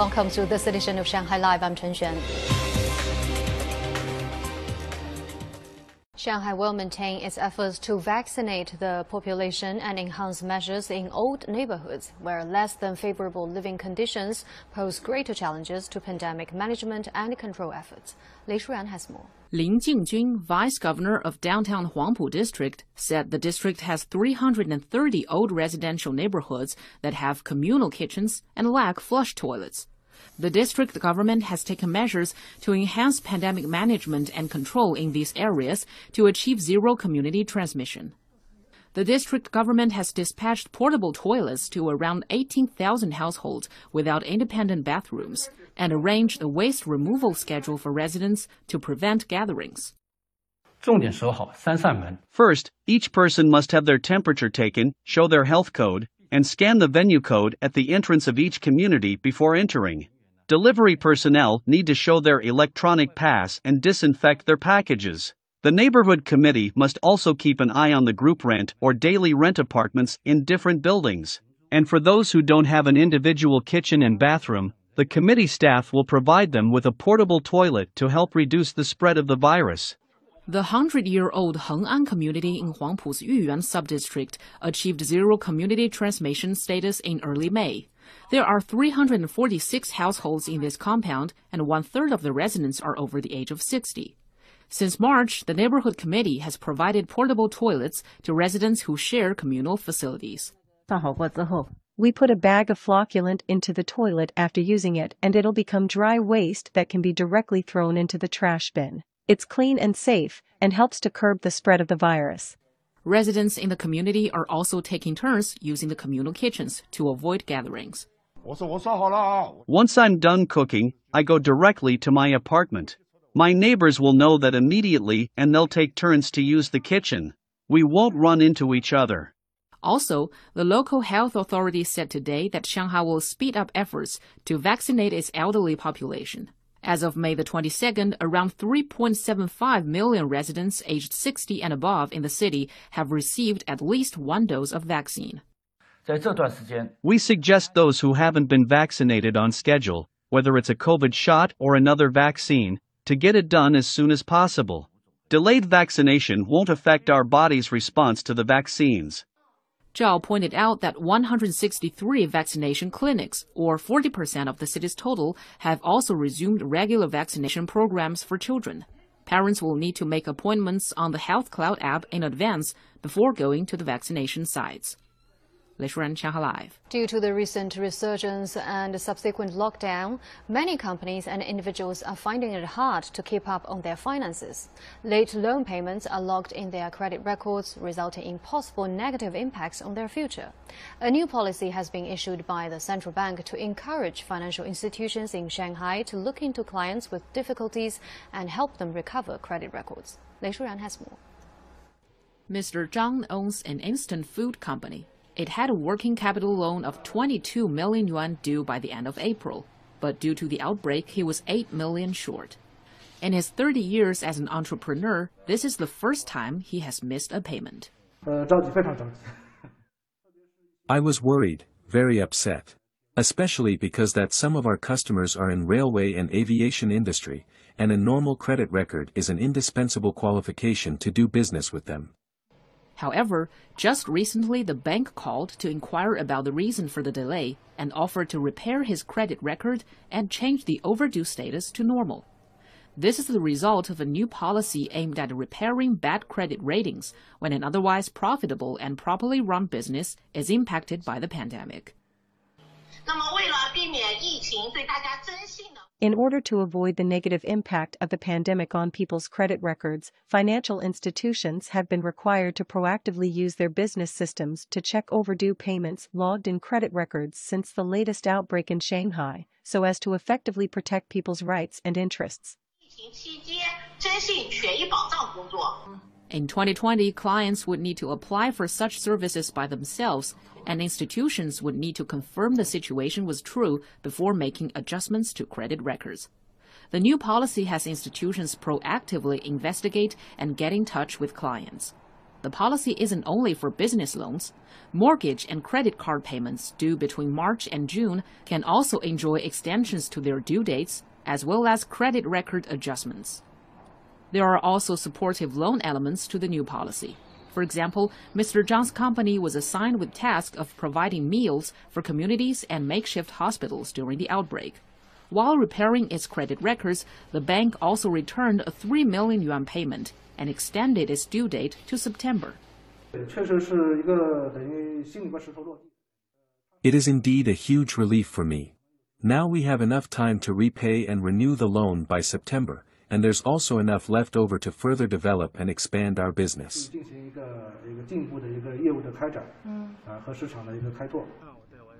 Welcome to this edition of Shanghai Live. I'm Chen Xuan. Shanghai will maintain its efforts to vaccinate the population and enhance measures in old neighborhoods where less than favorable living conditions pose greater challenges to pandemic management and control efforts. Lei Shuran has more. Lin Jingjun, vice governor of downtown Huangpu district, said the district has 330 old residential neighborhoods that have communal kitchens and lack flush toilets. The district government has taken measures to enhance pandemic management and control in these areas to achieve zero community transmission. The district government has dispatched portable toilets to around 18,000 households without independent bathrooms and arranged a waste removal schedule for residents to prevent gatherings. First, each person must have their temperature taken, show their health code, and scan the venue code at the entrance of each community before entering. Delivery personnel need to show their electronic pass and disinfect their packages. The neighborhood committee must also keep an eye on the group rent or daily rent apartments in different buildings. And for those who don't have an individual kitchen and bathroom, the committee staff will provide them with a portable toilet to help reduce the spread of the virus. The 100-year-old Heng'an community in Huangpu's Yuyuan subdistrict achieved zero community transmission status in early May. There are 346 households in this compound, and one-third of the residents are over the age of 60. Since March, the neighborhood committee has provided portable toilets to residents who share communal facilities. We put a bag of flocculant into the toilet after using it and it'll become dry waste that can be directly thrown into the trash bin. It's clean and safe and helps to curb the spread of the virus. Residents in the community are also taking turns using the communal kitchens to avoid gatherings. Once I'm done cooking, I go directly to my apartment. My neighbors will know that immediately and they'll take turns to use the kitchen. We won't run into each other. Also, the local health authorities said today that Shanghai will speed up efforts to vaccinate its elderly population. As of May the 22nd, around 3.75 million residents aged 60 and above in the city have received at least one dose of vaccine. We suggest those who haven't been vaccinated on schedule, whether it's a COVID shot or another vaccine, to get it done as soon as possible. Delayed vaccination won't affect our body's response to the vaccines. Zhao pointed out that 163 vaccination clinics, or 40% of the city's total, have also resumed regular vaccination programs for children. Parents will need to make appointments on the Health Cloud app in advance before going to the vaccination sites. Live. Due to the recent resurgence and subsequent lockdown, many companies and individuals are finding it hard to keep up on their finances. Late loan payments are logged in their credit records, resulting in possible negative impacts on their future. A new policy has been issued by the central bank to encourage financial institutions in Shanghai to look into clients with difficulties and help them recover credit records. Lei Shuran has more. Mr. Zhang owns an instant food company it had a working capital loan of 22 million yuan due by the end of April, but due to the outbreak, he was 8 million short. In his 30 years as an entrepreneur, this is the first time he has missed a payment. Uh, I was worried, very upset. Especially because that some of our customers are in railway and aviation industry, and a normal credit record is an indispensable qualification to do business with them. However, just recently the bank called to inquire about the reason for the delay and offered to repair his credit record and change the overdue status to normal. This is the result of a new policy aimed at repairing bad credit ratings when an otherwise profitable and properly run business is impacted by the pandemic. In order to avoid the negative impact of the pandemic on people's credit records, financial institutions have been required to proactively use their business systems to check overdue payments logged in credit records since the latest outbreak in Shanghai, so as to effectively protect people's rights and interests. In 2020, clients would need to apply for such services by themselves, and institutions would need to confirm the situation was true before making adjustments to credit records. The new policy has institutions proactively investigate and get in touch with clients. the policy isn't only for business loans. Mortgage and credit card payments due between March and June can also enjoy extensions to their due dates, as well as credit record adjustments. There are also supportive loan elements to the new policy. For example, Mr. Zhang's company was assigned with task of providing meals for communities and makeshift hospitals during the outbreak. While repairing its credit records, the bank also returned a 3 million yuan payment and extended its due date to September. It is indeed a huge relief for me. Now we have enough time to repay and renew the loan by September, and there's also enough left over to further develop and expand our business.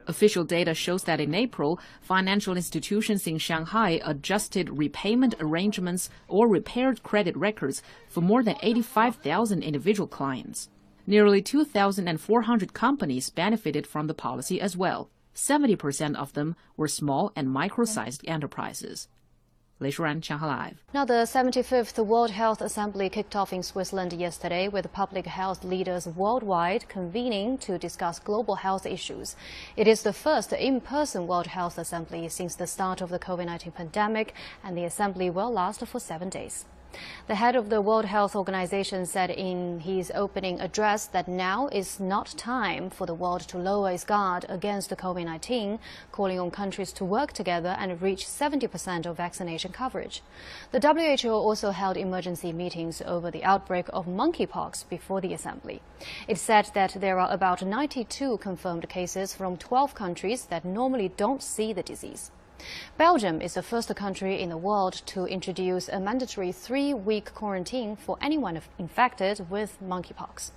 Official data shows that in April, financial institutions in Shanghai adjusted repayment arrangements or repaired credit records for more than 85,000 individual clients. Nearly 2,400 companies benefited from the policy as well. 70% of them were small and micro-sized enterprises. Live. Now, the 75th World Health Assembly kicked off in Switzerland yesterday with public health leaders worldwide convening to discuss global health issues. It is the first in-person World Health Assembly since the start of the COVID-19 pandemic, and the assembly will last for seven days. The head of the World Health Organization said in his opening address that now is not time for the world to lower its guard against COVID-19, calling on countries to work together and reach 70% of vaccination coverage. The WHO also held emergency meetings over the outbreak of monkeypox before the assembly. It said that there are about 92 confirmed cases from 12 countries that normally don't see the disease. Belgium is the first country in the world to introduce a mandatory three week quarantine for anyone infected with monkeypox.